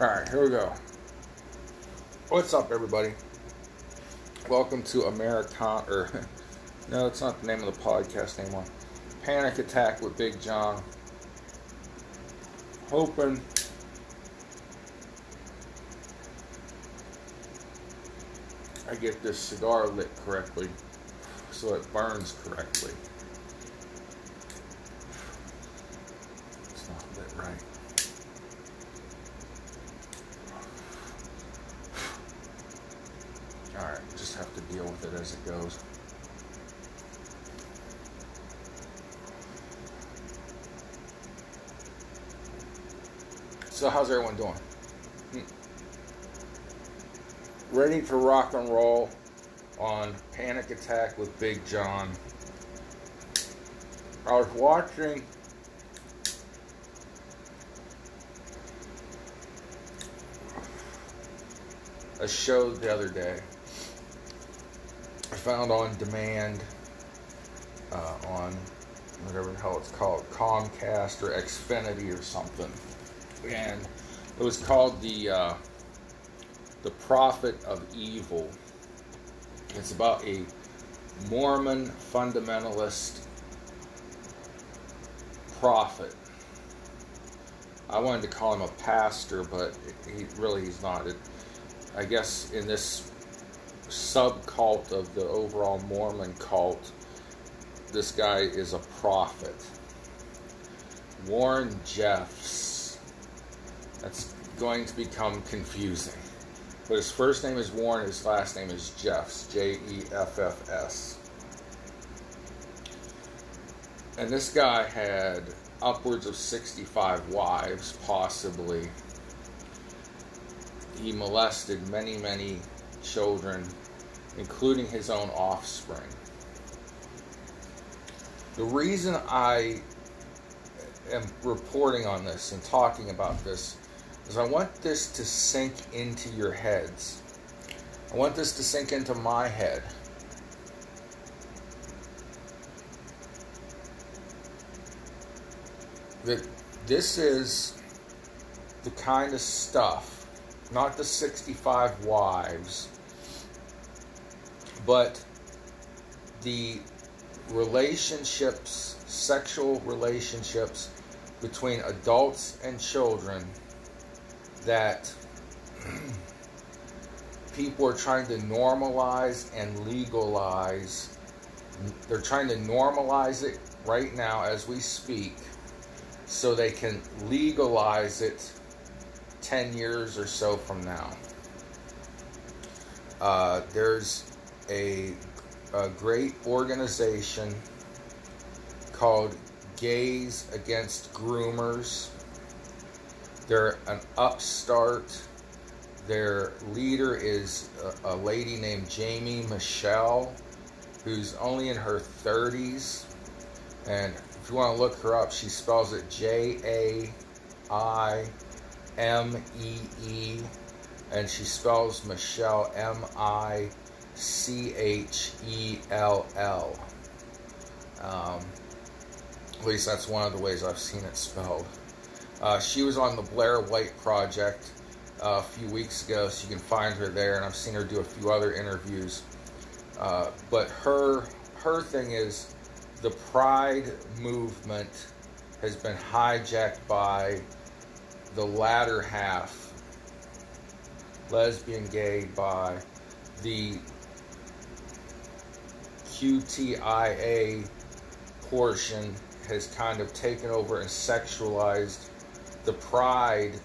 Alright, here we go. What's up, everybody? Welcome to Americon, or no, it's not the name of the podcast anymore. Panic Attack with Big John. Hoping I get this cigar lit correctly so it burns correctly. It's not lit right. Alright, just have to deal with it as it goes. So, how's everyone doing? Hmm. Ready to rock and roll on Panic Attack with Big John. I was watching a show the other day. Found on demand uh, on whatever the hell it's called, Comcast or Xfinity or something, and it was called the uh, the Prophet of Evil. It's about a Mormon fundamentalist prophet. I wanted to call him a pastor, but he really he's not. It, I guess in this subcult of the overall Mormon cult, this guy is a prophet. Warren Jeffs. That's going to become confusing. But his first name is Warren, his last name is Jeffs, J E F F S. And this guy had upwards of 65 wives, possibly. He molested many, many children, including his own offspring. The reason I am reporting on this and talking about this is I want this to sink into your heads. I want this to sink into my head. That this is the kind of stuff, not the 65 wives, but the relationships, sexual relationships between adults and children that people are trying to normalize and legalize. They're trying to normalize it right now as we speak so they can legalize it 10 years or so from now. Uh, there's a, a great organization called Gays Against Groomers they're an upstart. Their leader is a, a lady named Jaimee Michell, who's only in her 30s. And if you want to look her up, she spells it J A I M E E, and she spells Michelle M I C H E L L. Um, at least that's one of the ways I've seen it spelled. Uh, she was on the Blair White Project uh, a few weeks ago, so you can find her there, and I've seen her do a few other interviews. Uh, but her her thing is the Pride movement has been hijacked by the latter half, lesbian, gay, by the QTIA portion has kind of taken over and sexualized the pride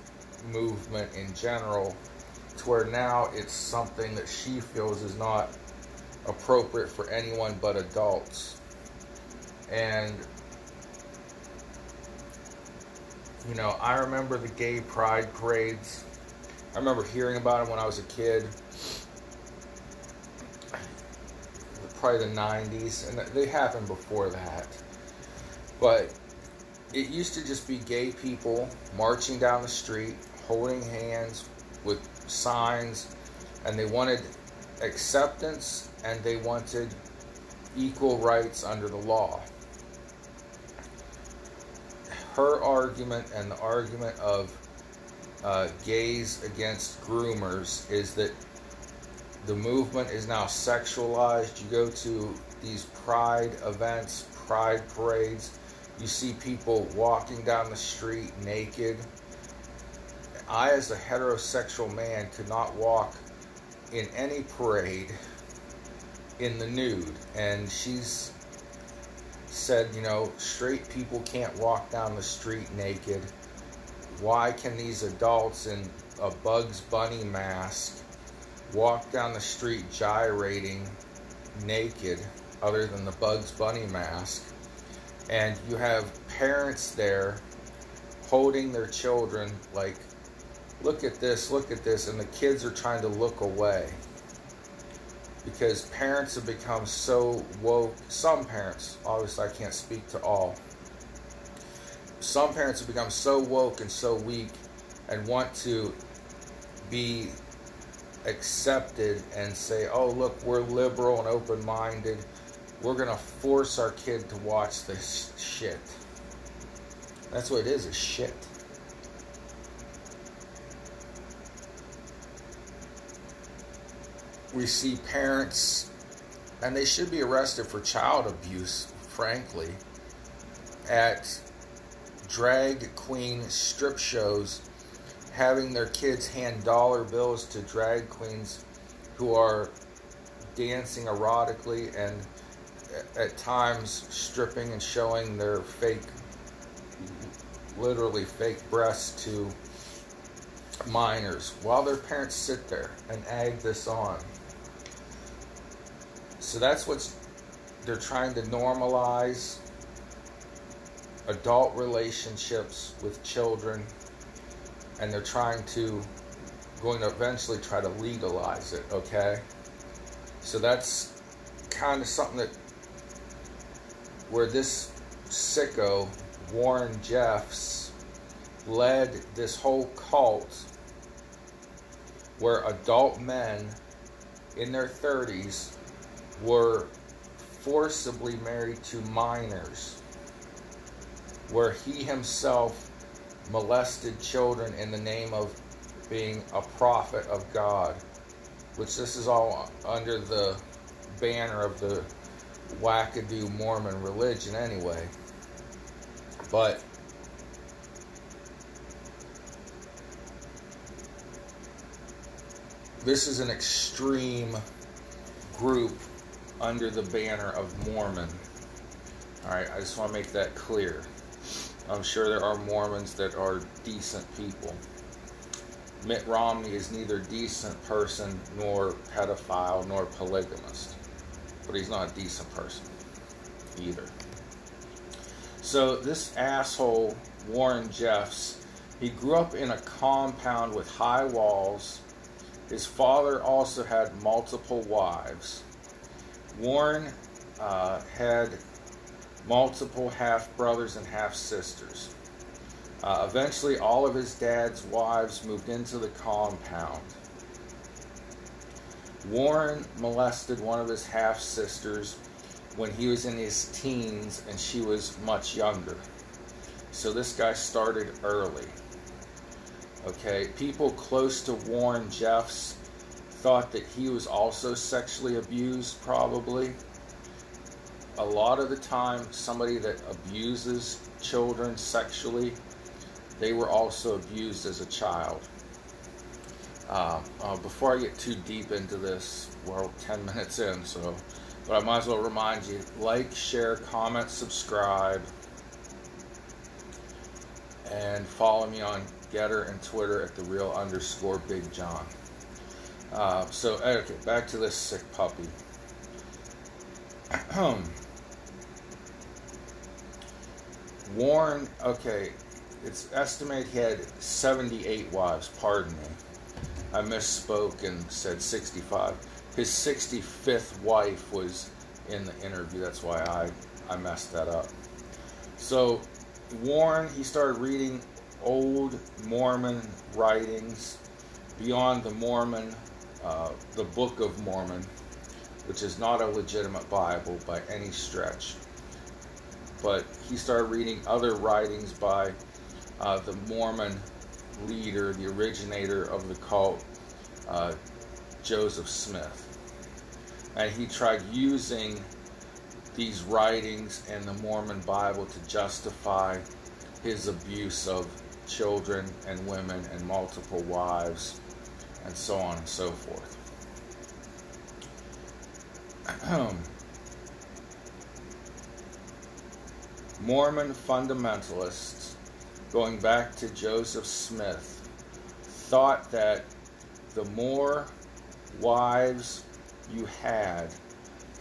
movement in general to where now it's something that she feels is not appropriate for anyone but adults. And, you know, I remember the gay pride parades. I remember hearing about them when I was a kid. Probably the 90s, and they happened before that. But it used to just be gay people marching down the street, holding hands with signs, and they wanted acceptance and they wanted equal rights under the law. Her argument and the argument of uh, Gays Against Groomers is that the movement is now sexualized. You go to these pride events, pride parades, you see people walking down the street naked. I, as a heterosexual man, could not walk in any parade in the nude. And she's said, you know, straight people can't walk down the street naked. Why can these adults in a Bugs Bunny mask walk down the street gyrating naked, other than the Bugs Bunny mask? And you have parents there holding their children, like, look at this, look at this, and the kids are trying to look away because parents have become so woke. Some parents, obviously, I can't speak to all. Some parents have become so woke and so weak and want to be accepted and say, oh, look, we're liberal and open minded. We're going to force our kid to watch this shit. That's what it is, is shit. we see parents, and they should be arrested for child abuse, frankly, at drag queen strip shows, having their kids hand dollar bills to drag queens who are dancing erotically and at times stripping and showing their fake, literally fake breasts to minors while their parents sit there and egg this on. So that's what's they're trying to normalize adult relationships with children and they're trying to going to eventually try to legalize it, okay? So that's kind of something that where this sicko Warren Jeffs led this whole cult where adult men in their 30s were forcibly married to minors, where he himself molested children in the name of being a prophet of God, which this is all under the banner of the wackadoo Mormon religion anyway. But this is an extreme group under the banner of Mormon. Alright, I just want to make that clear. I'm sure there are Mormons that are decent people. Mitt Romney is neither decent person nor pedophile nor polygamist. But he's not a decent person either. So this asshole, Warren Jeffs, he grew up in a compound with high walls. His father also had multiple wives. Warren uh, had multiple half brothers and half sisters. Uh, eventually, all of his dad's wives moved into the compound. Warren molested one of his half sisters when he was in his teens and she was much younger. So this guy started early. Okay, people close to Warren Jeffs thought that he was also sexually abused, probably. A lot of the time, somebody that abuses children sexually, they were also abused as a child. Uh, uh, before I get too deep into this, we're 10 minutes in, so, but I might as well remind you like, share, comment, subscribe, and follow me on Gettr and Twitter at the real underscore Big John. Uh, so, okay, back to this sick puppy. Warren, okay, it's estimate he had 78 wives, pardon me. I misspoke and said 65. His 65th wife was in the interview, that's why I, I messed that up. So, Warren, he started reading old Mormon writings beyond the Mormon uh, the Book of Mormon, which is not a legitimate Bible by any stretch. But he started reading other writings by uh, the Mormon leader, the originator of the cult, uh, Joseph Smith. And he tried using these writings and the Mormon Bible to justify his abuse of children and women and multiple wives and so on and so forth. Mormon fundamentalists, going back to Joseph Smith, thought that the more wives you had,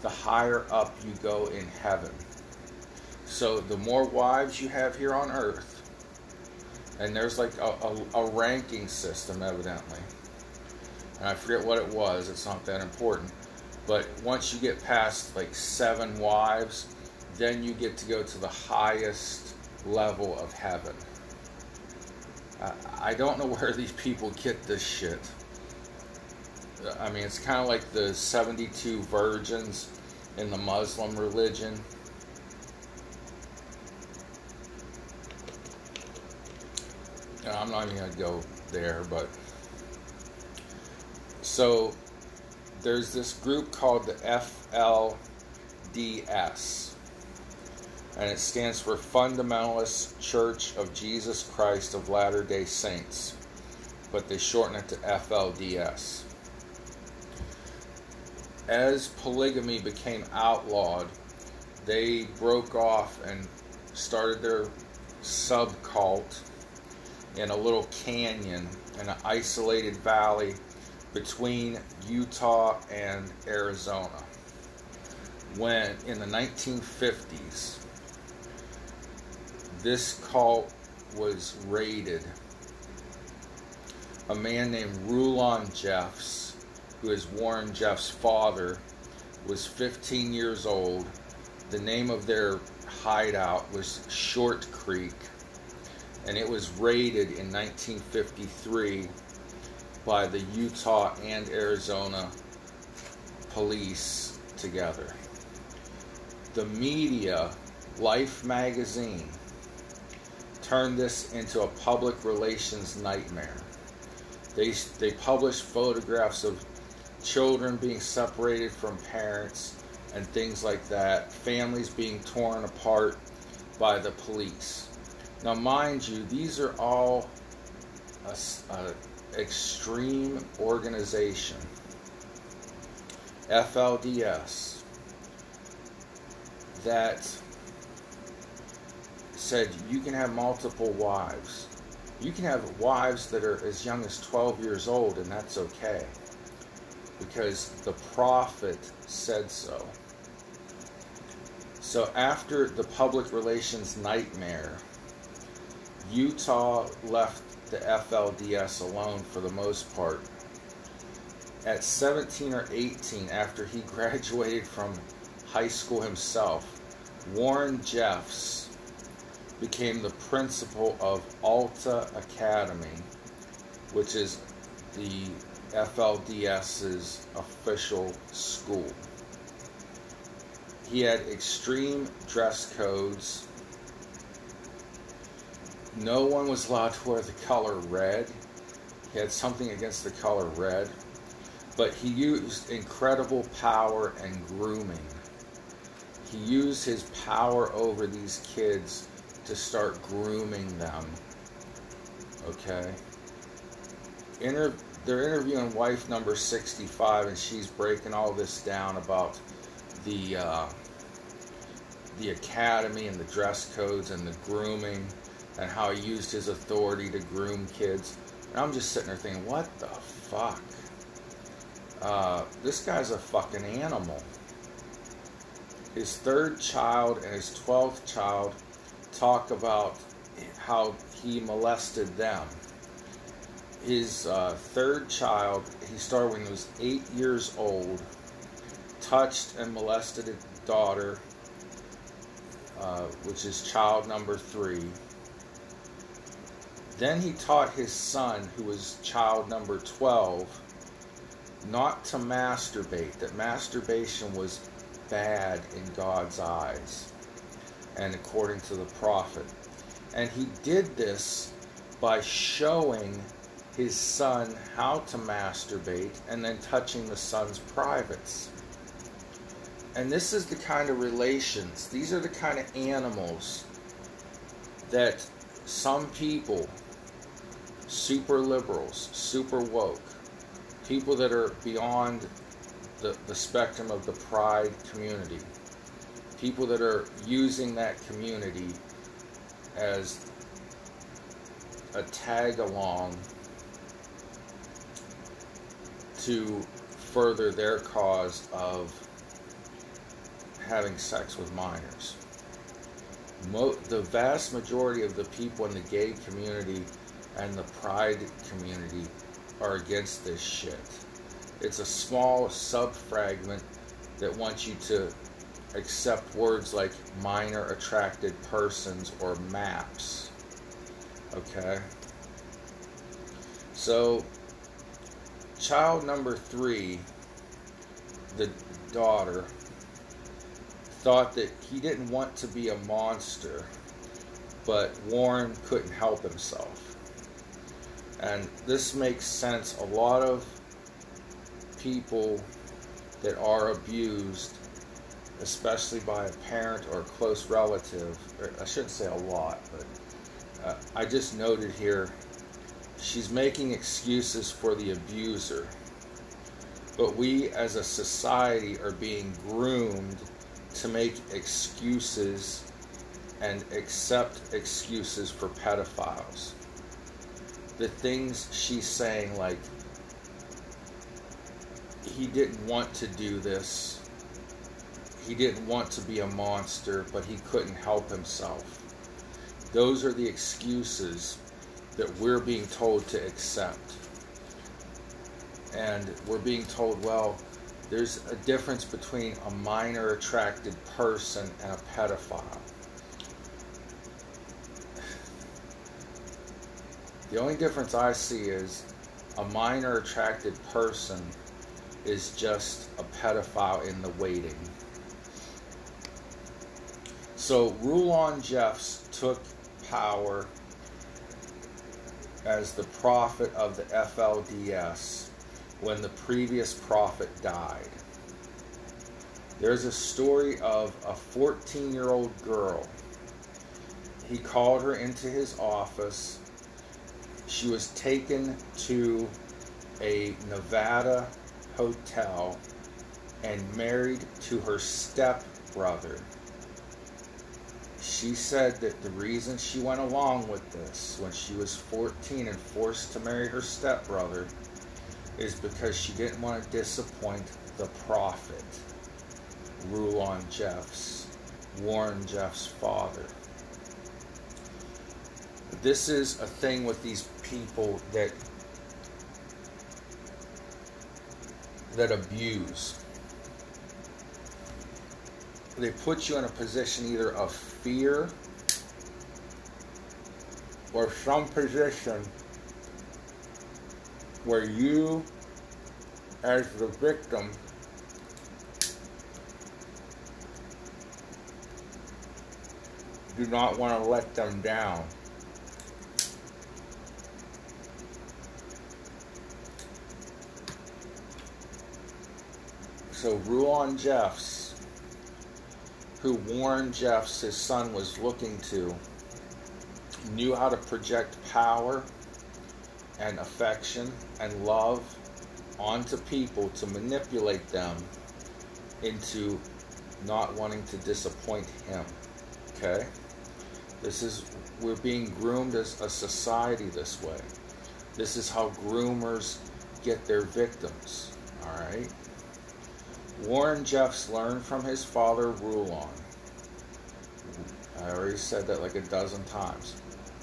the higher up you go in heaven. So the more wives you have here on earth, and there's like a, a, a ranking system, evidently. And I forget what it was, it's not that important. But once you get past like seven wives, then you get to go to the highest level of heaven. I don't know where these people get this shit. I mean, it's kind of like the 72 virgins in the Muslim religion. Uh, I'm not even going to go there, but. So, there's this group called the FLDS and it stands for Fundamentalist Church of Jesus Christ of Latter day Saints, but they shorten it to FLDS. As polygamy became outlawed, they broke off and started their subcult in a little canyon in an isolated valley between Utah and Arizona. When in the 1950s, this cult was raided. A man named Rulon Jeffs, who is Warren Jeffs' father, was 15 years old. The name of their hideout was Short Creek, and it was raided in 1953 by the Utah and Arizona police together. The media, Life magazine, turned this into a public relations nightmare. They, they published photographs of children being separated from parents and things like that, families being torn apart by the police. Now, mind you, these are all a, a extreme organization, FLDS, that said you can have multiple wives. You can have wives that are as young as 12 years old, and that's okay. Because the prophet said so. So, after the public relations nightmare, Utah left the FLDS alone for the most part. At 17 or 18, after he graduated from high school himself, Warren Jeffs became the principal of Alta Academy, which is the FLDS's official school. He had extreme dress codes. No one was allowed to wear the color red. He had something against the color red. But he used incredible power and grooming. He used his power over these kids to start grooming them. Okay? Inter- they're interviewing wife number 65, and she's breaking all this down about the uh, the academy and the dress codes and the grooming and how he used his authority to groom kids. And I'm just sitting there thinking, what the fuck? Uh, this guy's a fucking animal. His third child and his twelfth child talk about how he molested them. His uh, third child, he started when he was eight years old, touched and molested his daughter, uh, which is child number three. Then he taught his son, who was child number 12, not to masturbate, that masturbation was bad in God's eyes and according to the prophet. And he did this by showing his son how to masturbate and then touching the son's privates. And this is the kind of relations, these are the kind of animals that some people, super liberals, super woke, people that are beyond the, the spectrum of the pride community, people that are using that community as a tag along to further their cause of having sex with minors. Mo- the vast majority of the people in the gay community and the pride community are against this shit. It's a small sub fragment that wants you to accept words like minor attracted persons or maps. Okay? So, child number three, the daughter, thought that he didn't want to be a monster, but Warren couldn't help himself. And this makes sense. A lot of people that are abused, especially by a parent or a close relative, I shouldn't say a lot, but uh, I just noted here she's making excuses for the abuser. But we as a society are being groomed to make excuses and accept excuses for pedophiles. The things she's saying, like, he didn't want to do this, he didn't want to be a monster, but he couldn't help himself. Those are the excuses that we're being told to accept. And we're being told, well, there's a difference between a minor attracted person and a pedophile. The only difference I see is a minor attracted person is just a pedophile in the waiting. So Rulon Jeffs took power as the prophet of the FLDS when the previous prophet died. There's a story of a 14 year old girl. He called her into his office. She was taken to a Nevada hotel and married to her step brother she said that the reason she went along with this when she was 14 and forced to marry her stepbrother is because she didn't want to disappoint the prophet, Rulon Jeffs, Warren Jeffs' father. This is a thing with these people that that abuse they put you in a position either of fear or some position where you, as the victim, do not want to let them down. So Rulon Jeffs who Warren Jeffs, his son, was looking to, knew how to project power and affection and love onto people to manipulate them into not wanting to disappoint him. Okay? This is, we're being groomed as a society this way. This is how groomers get their victims. Alright? Warren Jeffs learned from his father Rulon. I already said that like a dozen times.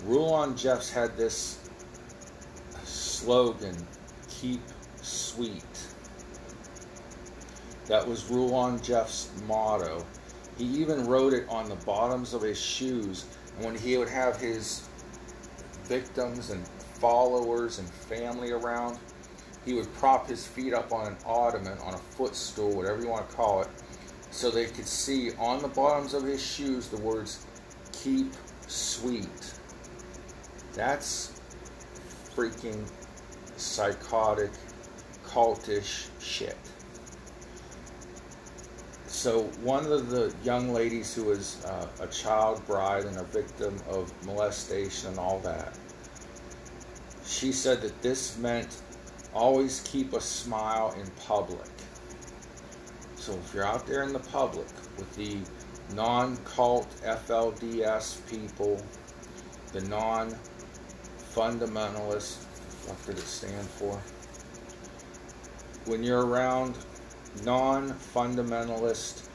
Rulon Jeffs had this slogan, keep sweet. That was Rulon Jeffs' motto. He even wrote it on the bottoms of his shoes. And when he would have his victims and followers and family around, he would prop his feet up on an ottoman, on a footstool, whatever you want to call it, so they could see on the bottoms of his shoes the words keep sweet. That's freaking psychotic, cultish shit. So, one of the young ladies who was uh, a child bride and a victim of molestation and all that, she said that this meant always keep a smile in public. So, if you're out there in the public with the non cult FLDS people, the non fundamentalist, what did it stand for? When you're around non fundamentalist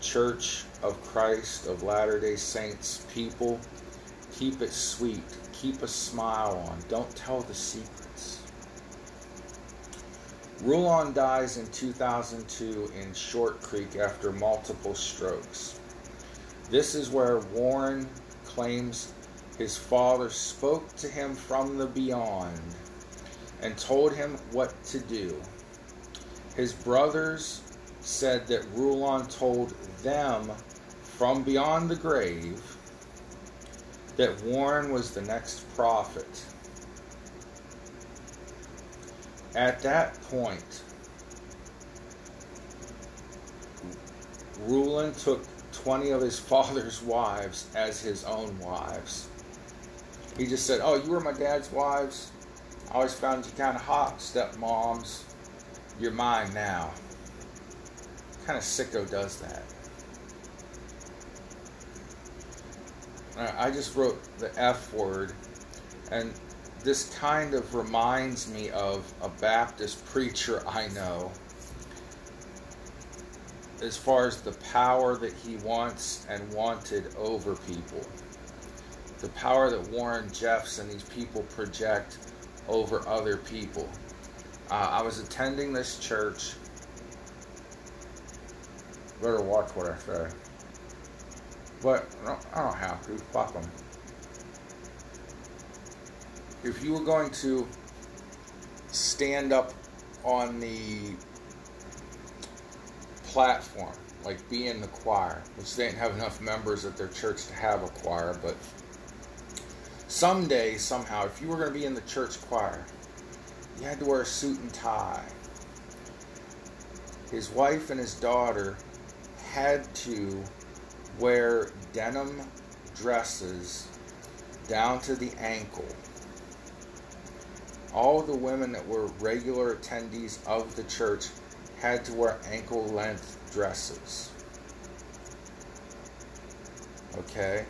Church of Christ of Latter day Saints people, keep it sweet, keep a smile on, don't tell the secrets. Rulon dies in 2002 in Short Creek after multiple strokes. This is where Warren claims his father spoke to him from the beyond and told him what to do. His brothers said that Rulon told them from beyond the grave that Warren was the next prophet. At that point, Rulon took 20 of his father's wives as his own wives. He just said, Oh, you were my dad's wives? I always found you kind of hot, stepmoms. You're mine now. What kind of sicko does that? I just wrote the F word, and this kind of reminds me of a Baptist preacher I know as far as the power that he wants and wanted over people. The power that Warren Jeffs and these people project over other people. Uh, I was attending this church. Better watch what I say. But I don't have to. Fuck them. If you were going to stand up on the platform, like be in the choir, which they didn't have enough members at their church to have a choir, but someday, somehow, if you were going to be in the church choir, you had to wear a suit and tie. His wife and his daughter had to wear denim dresses down to the ankle. All the women that were regular attendees of the church had to wear ankle length dresses. Okay?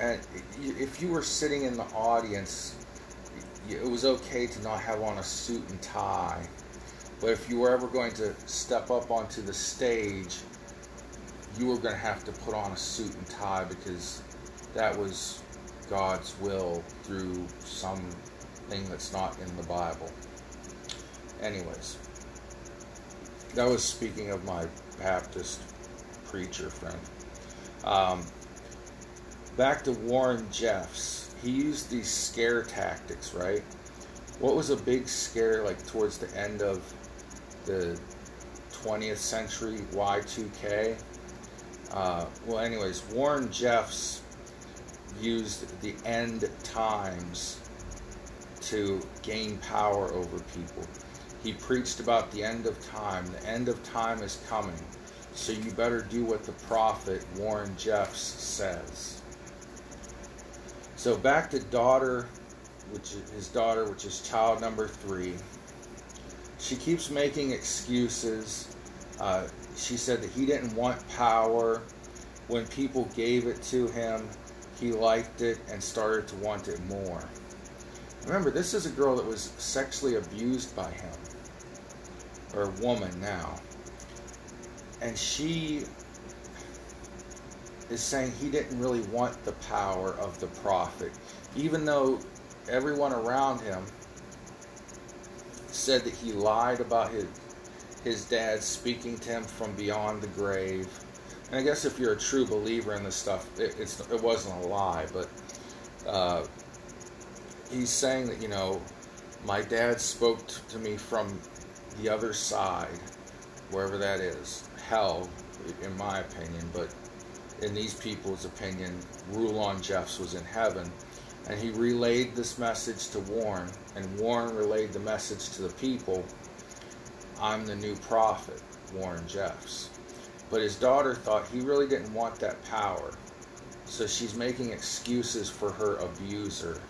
And if you were sitting in the audience, it was okay to not have on a suit and tie. But if you were ever going to step up onto the stage, you were going to have to put on a suit and tie because that was God's will through something that's not in the Bible. Anyways, that was speaking of my Baptist preacher friend. Um, back to Warren Jeffs. He used these scare tactics, right? What was a big scare like towards the end of the 20th century Y2K? Uh, well, anyways, Warren Jeffs used the end times to gain power over people. He preached about the end of time. The end of time is coming. So you better do what the prophet Warren Jeffs says. So back to daughter, which is his daughter, which is child number three. She keeps making excuses. Uh, she said that he didn't want power. When people gave it to him, he liked it and started to want it more. Remember, this is a girl that was sexually abused by him, or a woman now. And she is saying he didn't really want the power of the prophet, even though everyone around him said that he lied about his his dad speaking to him from beyond the grave. And I guess if you're a true believer in this stuff, it, it wasn't a lie, but uh, he's saying that you know my dad spoke to me from the other side, wherever that is, hell, in my opinion, but in these people's opinion, Rulon Jeffs was in heaven. And he relayed this message to Warren, and Warren relayed the message to the people I'm the new prophet, Warren Jeffs. But his daughter thought he really didn't want that power, so she's making excuses for her abuser.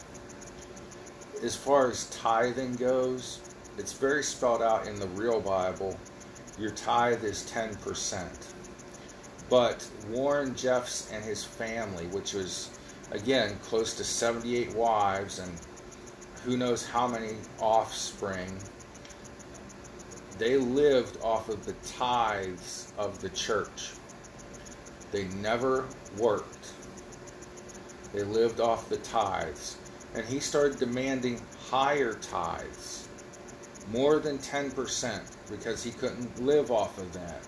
As far as tithing goes, it's very spelled out in the real Bible. Your tithe is 10%. But Warren Jeffs and his family, which was, again, close to 78 wives and who knows how many offspring, they lived off of the tithes of the church. They never worked. They lived off the tithes. And he started demanding higher tithes, more than 10%, because he couldn't live off of that.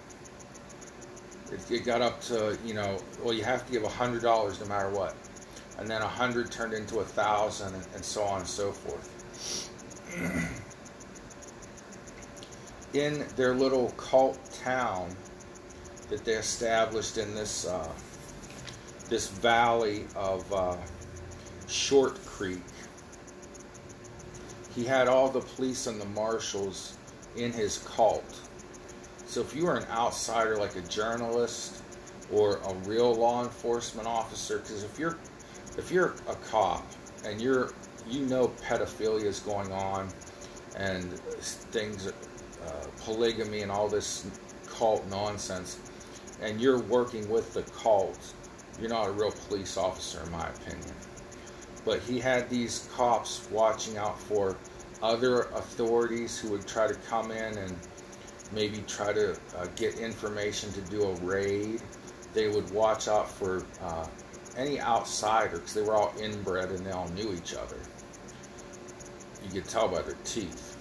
It, it got up to, you know, well, you have to give $100 no matter what. And then 100 turned into a 1000 and, and so on and so forth. in their little cult town that they established in this uh, this valley of uh, Short Creek. He had all the police and the marshals in his cult. So if you were an outsider, like a journalist or a real law enforcement officer, because if you're if you're a cop and you're you know pedophilia is going on and things uh, polygamy and all this cult nonsense, and you're working with the cult, you're not a real police officer, in my opinion. But he had these cops watching out for other authorities who would try to come in and maybe try to uh, get information to do a raid. They would watch out for uh, any outsider because they were all inbred and they all knew each other. You could tell by their teeth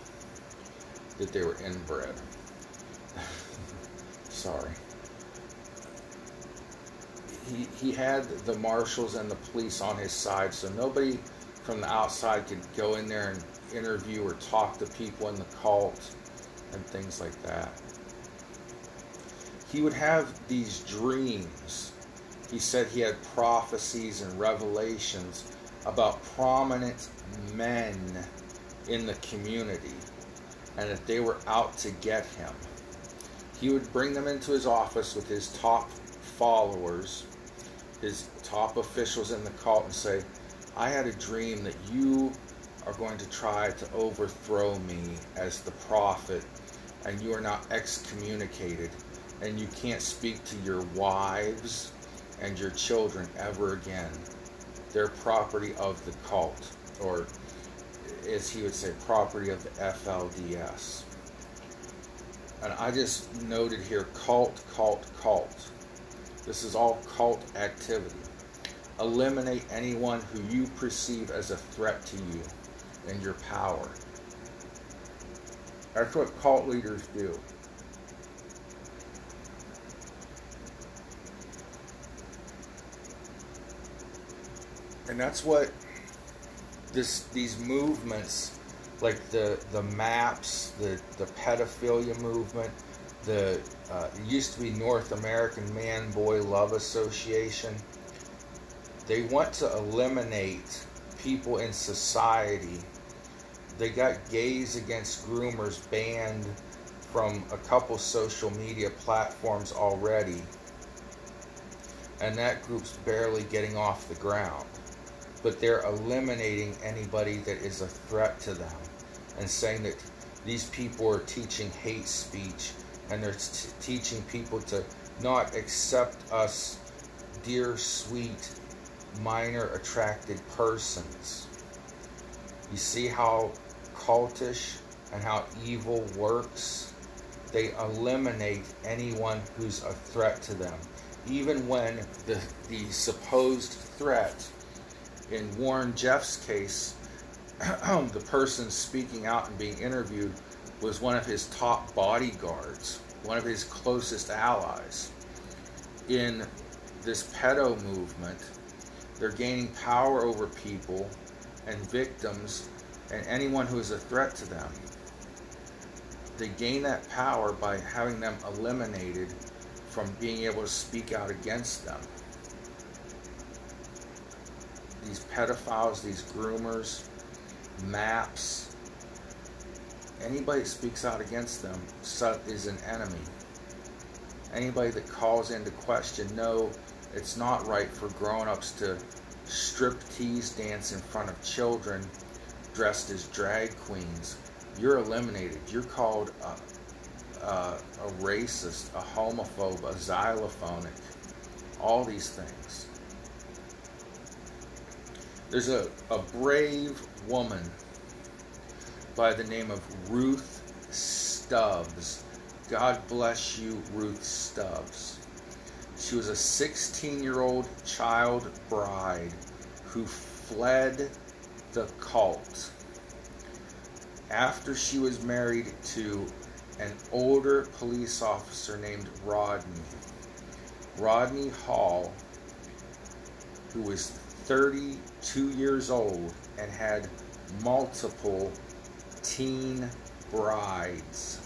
that they were inbred. Sorry. He, he had the marshals and the police on his side, so nobody from the outside could go in there and interview or talk to people in the cult and things like that. He would have these dreams. He said he had prophecies and revelations about prominent men in the community and that they were out to get him. He would bring them into his office with his top followers, his top officials in the cult, and say, I had a dream that you are going to try to overthrow me as the prophet, and you are not excommunicated, and you can't speak to your wives and your children ever again. They're property of the cult, or as he would say, property of the FLDS. And I just noted here cult, cult, cult. This is all cult activity. Eliminate anyone who you perceive as a threat to you and your power. That's what cult leaders do. And that's what this these movements like the the maps the the pedophilia movement the uh, used to be North American Man Boy Love Association. They want to eliminate people in society. They got gays against groomers banned from a couple social media platforms already. And that group's barely getting off the ground. But they're eliminating anybody that is a threat to them and saying that these people are teaching hate speech and they're t- teaching people to not accept us, dear, sweet, minor attracted persons. You see how cultish and how evil works? They eliminate anyone who's a threat to them. Even when the, the supposed threat in Warren Jeff's case, the person speaking out and being interviewed was one of his top bodyguards, one of his closest allies. In this pedo movement, they're gaining power over people and victims and anyone who is a threat to them. They gain that power by having them eliminated from being able to speak out against them. these pedophiles, these groomers, maps. Anybody that speaks out against them is an enemy. Anybody that calls into question, no, it's not right for grown ups to strip tease dance in front of children dressed as drag queens. You're eliminated. You're called a, a, a racist, a homophobe, a xylophonic, all these things. There's a, a brave woman by the name of Ruth Stubbs. God bless you, Ruth Stubbs. She was a 16 year old child bride who fled the cult after she was married to an older police officer named Rodney. Rodney Holm, who was 32 years old and had multiple teen brides.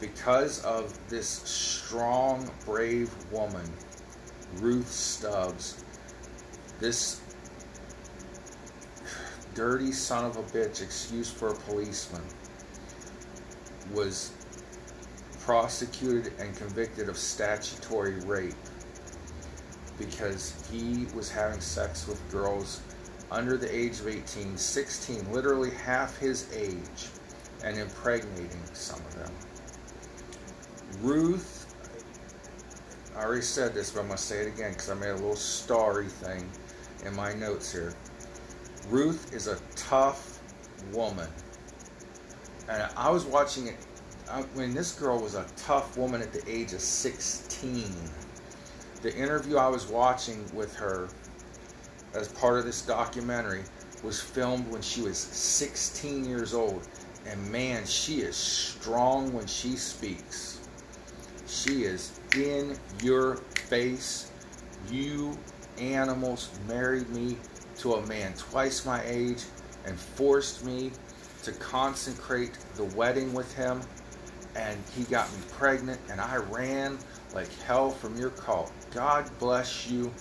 Because of this strong, brave woman, Ruth Stubbs, this dirty son of a bitch, excuse for a policeman, was prosecuted and convicted of statutory rape because he was having sex with girls under the age of 18, 16, literally half his age, and impregnating some of them. Ruth, I already said this, but I'm going to say it again because I made a little starry thing in my notes here. Ruth is a tough woman. And I was watching it I when this girl was a tough woman at the age of 16 the interview I was watching with her as part of this documentary was filmed when she was 16 years old. And man, she is strong when she speaks. She is in your face. You animals married me to a man twice my age and forced me to consecrate the wedding with him. And he got me pregnant, and I ran like hell from your cult. God bless you,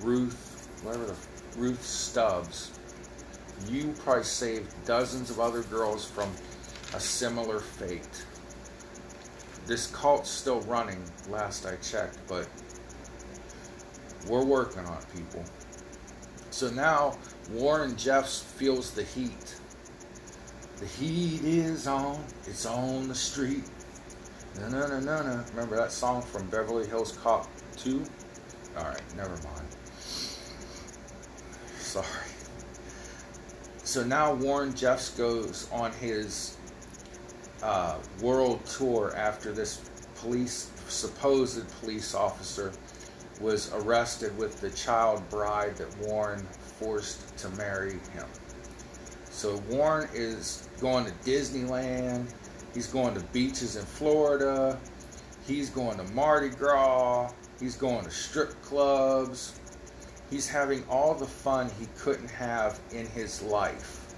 Ruth, whatever the Ruth Stubbs. You probably saved dozens of other girls from a similar fate. This cult's still running, last I checked, but we're working on it, people. So now Warren Jeffs feels the heat. The heat is on, it's on the street. No, no, no, no, no. Remember that song from Beverly Hills Cop 2? Alright, never mind. Sorry. So now Warren Jeffs goes on his uh, world tour after this police, supposed police officer was arrested with the child bride that Warren forced to marry him. So Warren is going to Disneyland He's going to beaches in Florida. He's going to Mardi Gras. He's going to strip clubs. He's having all the fun he couldn't have in his life.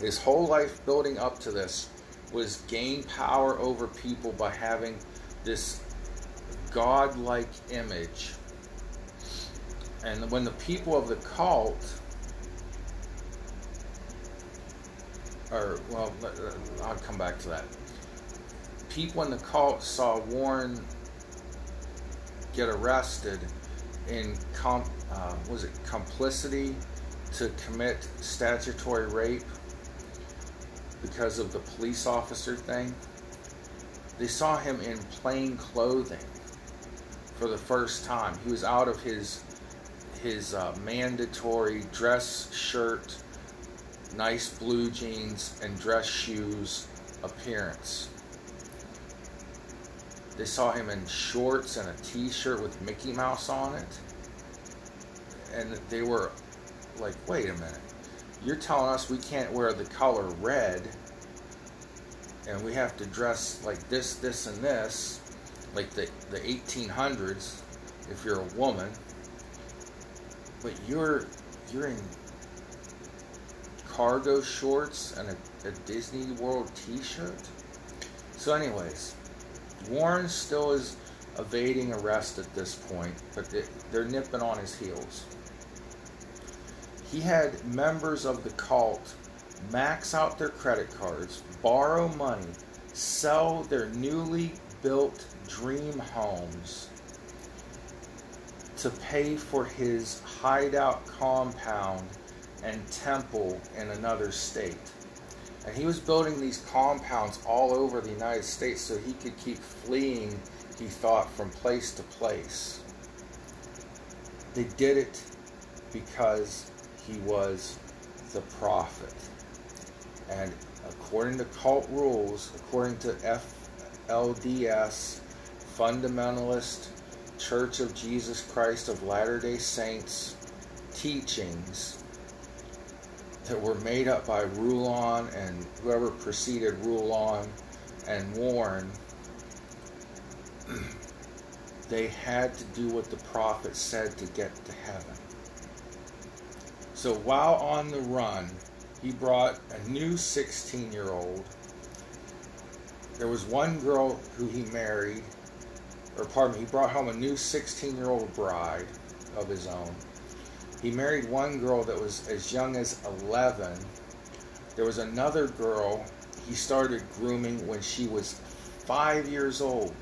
His whole life building up to this was gain power over people by having this godlike image. And when the people of the cult or well, I'll come back to that. People in the cult saw Warren get arrested in com, uh, was it complicity to commit statutory rape because of the police officer thing. They saw him in plain clothing for the first time. He was out of his his uh, mandatory dress shirt nice blue jeans and dress shoes appearance. They saw him in shorts and a t shirt with Mickey Mouse on it. And they were like, wait a minute. You're telling us we can't wear the color red and we have to dress like this, this, and this, like the, the 1800s if you're a woman. But you're you're in cargo shorts and a, a Disney World T-shirt. So, anyways, Warren still is evading arrest at this point, but they, they're nipping on his heels. He had members of the cult max out their credit cards, borrow money, sell their newly built dream homes to pay for his hideout compound and temple in another state. And he was building these compounds all over the United States so he could keep fleeing, he thought, from place to place. They did it because he was the prophet. And according to cult rules, according to FLDS, Fundamentalist Church of Jesus Christ of Latter day Saints teachings that were made up by Rulon and whoever preceded Rulon and Warren, they had to do what the prophet said to get to heaven. So while on the run, he brought a new 16 year old. There was one girl who he married, or pardon me, he brought home a new 16 year old bride of his own. He married one girl that was as young as 11. There was another girl he started grooming when she was five years old.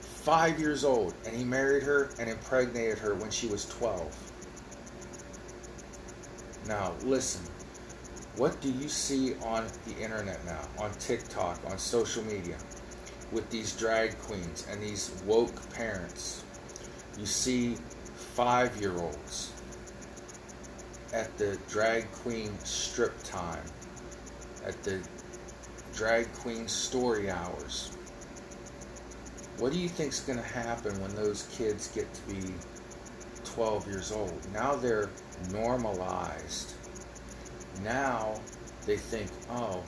Five years old. And he married her and impregnated her when she was 12. Now, listen. What do you see on the internet now, on TikTok, on social media, with these drag queens and these woke parents? You see five year olds at the drag queen strip time, at the drag queen story hours. What do you think is going to happen when those kids get to be 12 years old? Now they're normalized now they think, oh,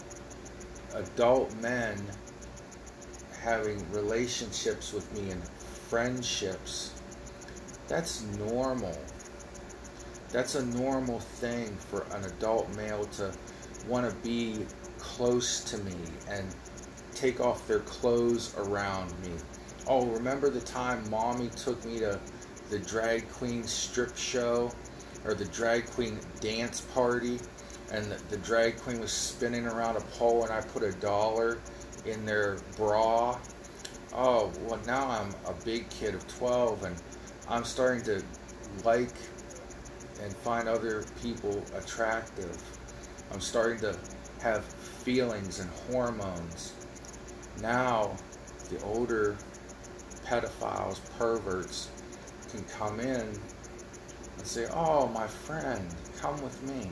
adult men having relationships with me and friendships, that's normal. That's a normal thing for an adult male to want to be close to me and take off their clothes around me. Oh, remember the time mommy took me to the drag queen strip show or the drag queen dance party and the, the drag queen was spinning around a pole, and I put a dollar in their bra. Oh, well, now I'm a big kid of 12, and I'm starting to like and find other people attractive. I'm starting to have feelings and hormones. Now, the older pedophiles, perverts, can come in and say, Oh, my friend, come with me.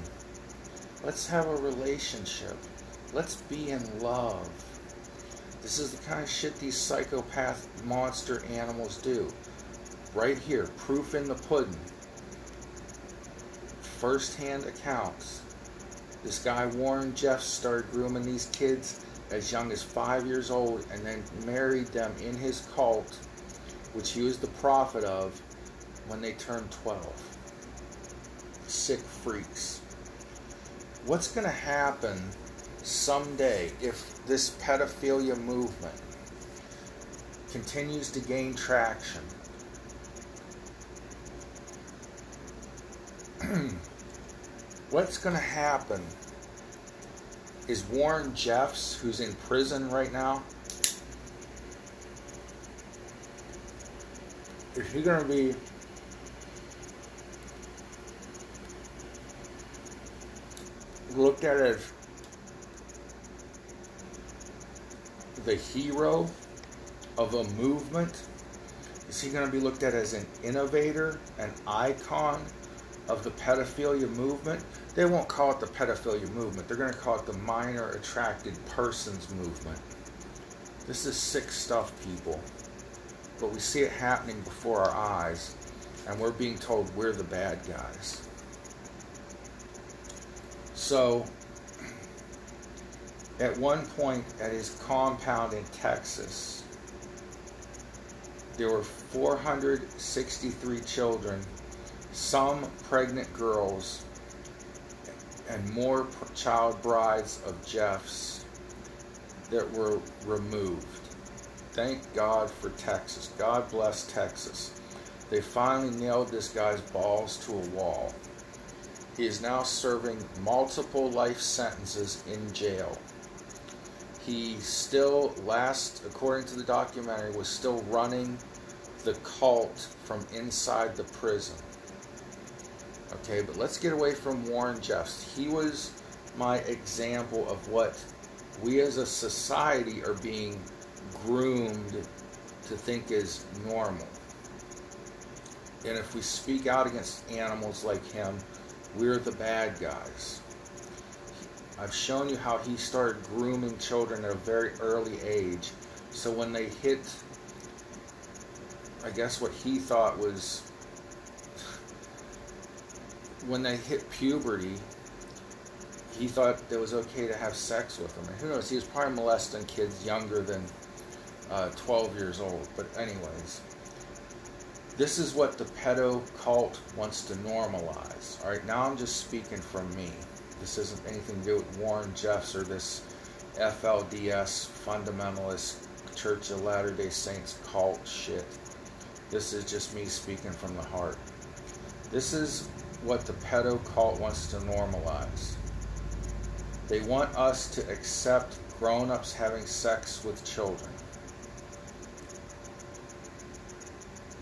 Let's have a relationship. Let's be in love. This is the kind of shit these psychopath monster animals do. Right here, proof in the pudding. First hand accounts. This guy Warren Jeffs started grooming these kids as young as five years old and then married them in his cult, which he was the prophet of, when they turned 12. Sick freaks what's going to happen someday if this pedophilia movement continues to gain traction? what's going to happen is Warren Jeffs, who's in prison right now, is he going to be looked at as the hero of a movement? Is he going to be looked at as an innovator, an icon of the pedophilia movement? They won't call it the pedophilia movement. They're going to call it the minor attracted persons movement. This is sick stuff, people. But we see it happening before our eyes, and we're being told we're the bad guys. So, at one point at his compound in Texas, there were 463 children, some pregnant girls, and more child brides of Jeff's that were removed. Thank God for Texas. God bless Texas. They finally nailed this guy's balls to a wall. He is now serving multiple life sentences in jail. He still, last, according to the documentary, was still running the cult from inside the prison. Okay, but let's get away from Warren Jeffs. He was my example of what we as a society are being groomed to think is normal. And if we speak out against animals like him, we're the bad guys. I've shown you how he started grooming children at a very early age. So when they hit, I guess what he thought was, when they hit puberty, he thought it was okay to have sex with them. And who knows, he was probably molesting kids younger than uh, 12 years old. But, anyways, this is what the pedo cult wants to normalize. All right, now I'm just speaking from me. This isn't anything to do with Warren Jeffs or this FLDS fundamentalist Church of Latter day Saints cult shit. This is just me speaking from the heart. This is what the pedo cult wants to normalize. They want us to accept grown ups having sex with children.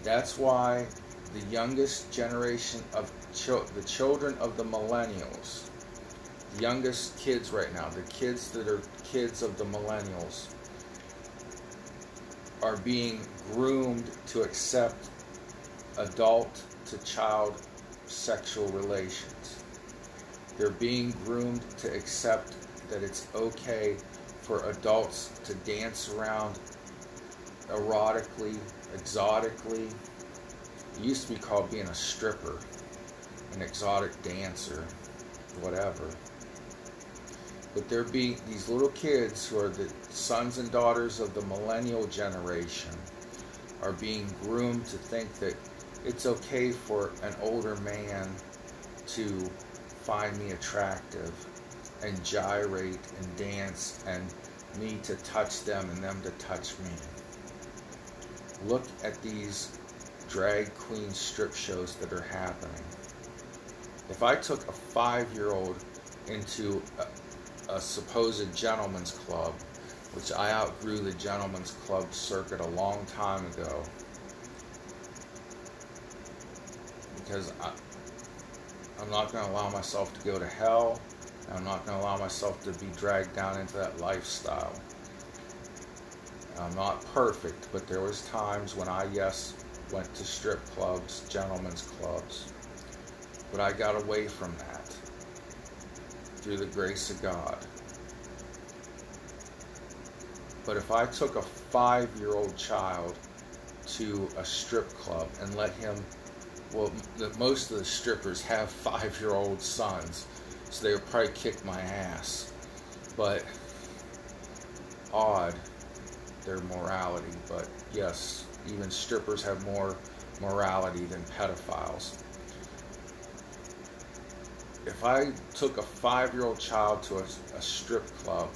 That's why the youngest generation of the children of the millennials the youngest kids right now, the kids that are kids of the millennials, are being groomed to accept adult to child sexual relations. They're being groomed to accept that it's okay for adults to dance around erotically, exotically. It used to be called being a stripper, an exotic dancer, whatever. But there be these little kids who are the sons and daughters of the millennial generation are being groomed to think that it's okay for an older man to find me attractive and gyrate and dance and me to touch them and them to touch me. Look at these drag queen strip shows that are happening. If I took a five year old into a supposed gentleman's club, which I outgrew the gentleman's club circuit a long time ago. Because I, I'm not going to allow myself to go to hell. I'm not going to allow myself to be dragged down into that lifestyle. I'm not perfect, but there was times when I, yes, went to strip clubs, gentlemen's clubs. But I got away from that through the grace of God. But if I took a five year old child to a strip club and let him, well, the, most of the strippers have five year old sons, so they would probably kick my ass. But odd, their morality. But yes, even strippers have more morality than pedophiles if I took a five year old child to a, a, strip club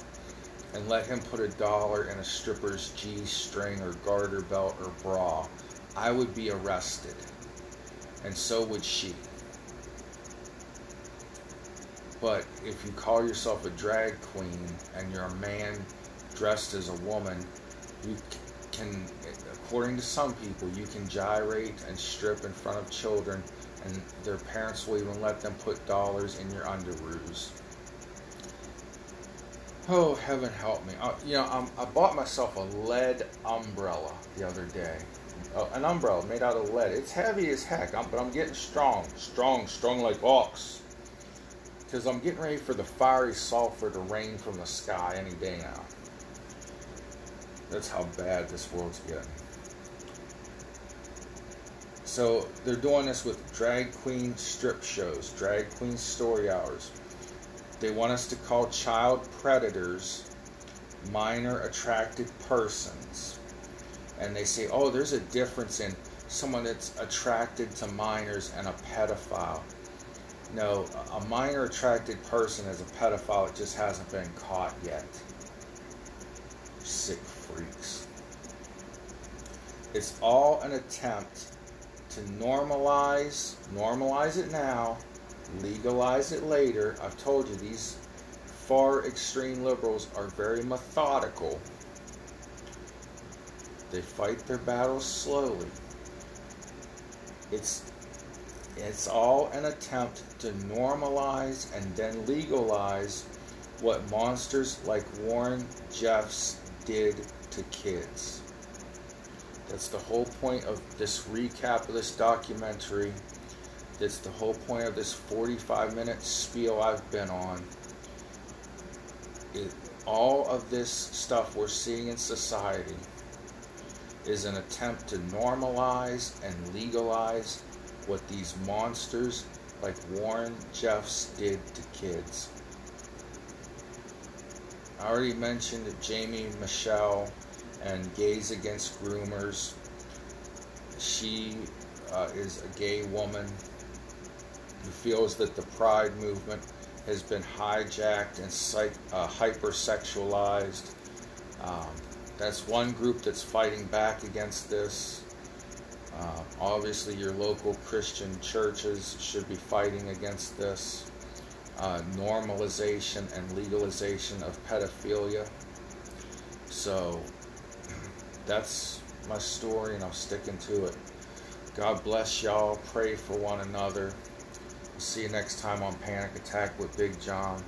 and let him put a dollar in a stripper's G string or garter belt or bra, I would be arrested. And so would she. But if you call yourself a drag queen and you're a man dressed as a woman, you can, according to some people, you can gyrate and strip in front of children and their parents will even let them put dollars in your underoos. Oh, heaven help me. Uh, you know, um, I bought myself a lead umbrella the other day. Uh, an umbrella made out of lead. It's heavy as heck, I'm, but I'm getting strong. Strong, strong like ox. Because I'm getting ready for the fiery sulfur to rain from the sky any day now. That's how bad this world's getting. So they're doing this with drag queen strip shows, drag queen story hours. They want us to call child predators minor attracted persons. And they say, oh, there's a difference in someone that's attracted to minors and a pedophile. No, a minor attracted person is a pedophile, it just hasn't been caught yet. Sick freaks. It's all an attempt to normalize, normalize it now, legalize it later. I've told you these far extreme liberals are very methodical. They fight their battles slowly. It's it's all an attempt to normalize and then legalize what monsters like Warren Jeffs did to kids. That's the whole point of this recap of this documentary. That's the whole point of this 45 minute spiel I've been on. It, all of this stuff we're seeing in society is an attempt to normalize and legalize what these monsters like Warren Jeffs did to kids. I already mentioned that Jaimee Michell and Gays Against Groomers. She uh, is a gay woman who feels that the Pride movement has been hijacked and psych- uh, hypersexualized. Um, that's one group that's fighting back against this. Uh, obviously, your local Christian churches should be fighting against this uh, normalization and legalization of pedophilia. So, that's my story, and I'm sticking to it. God bless y'all. Pray for one another. See you next time on Panic Attack with Big John.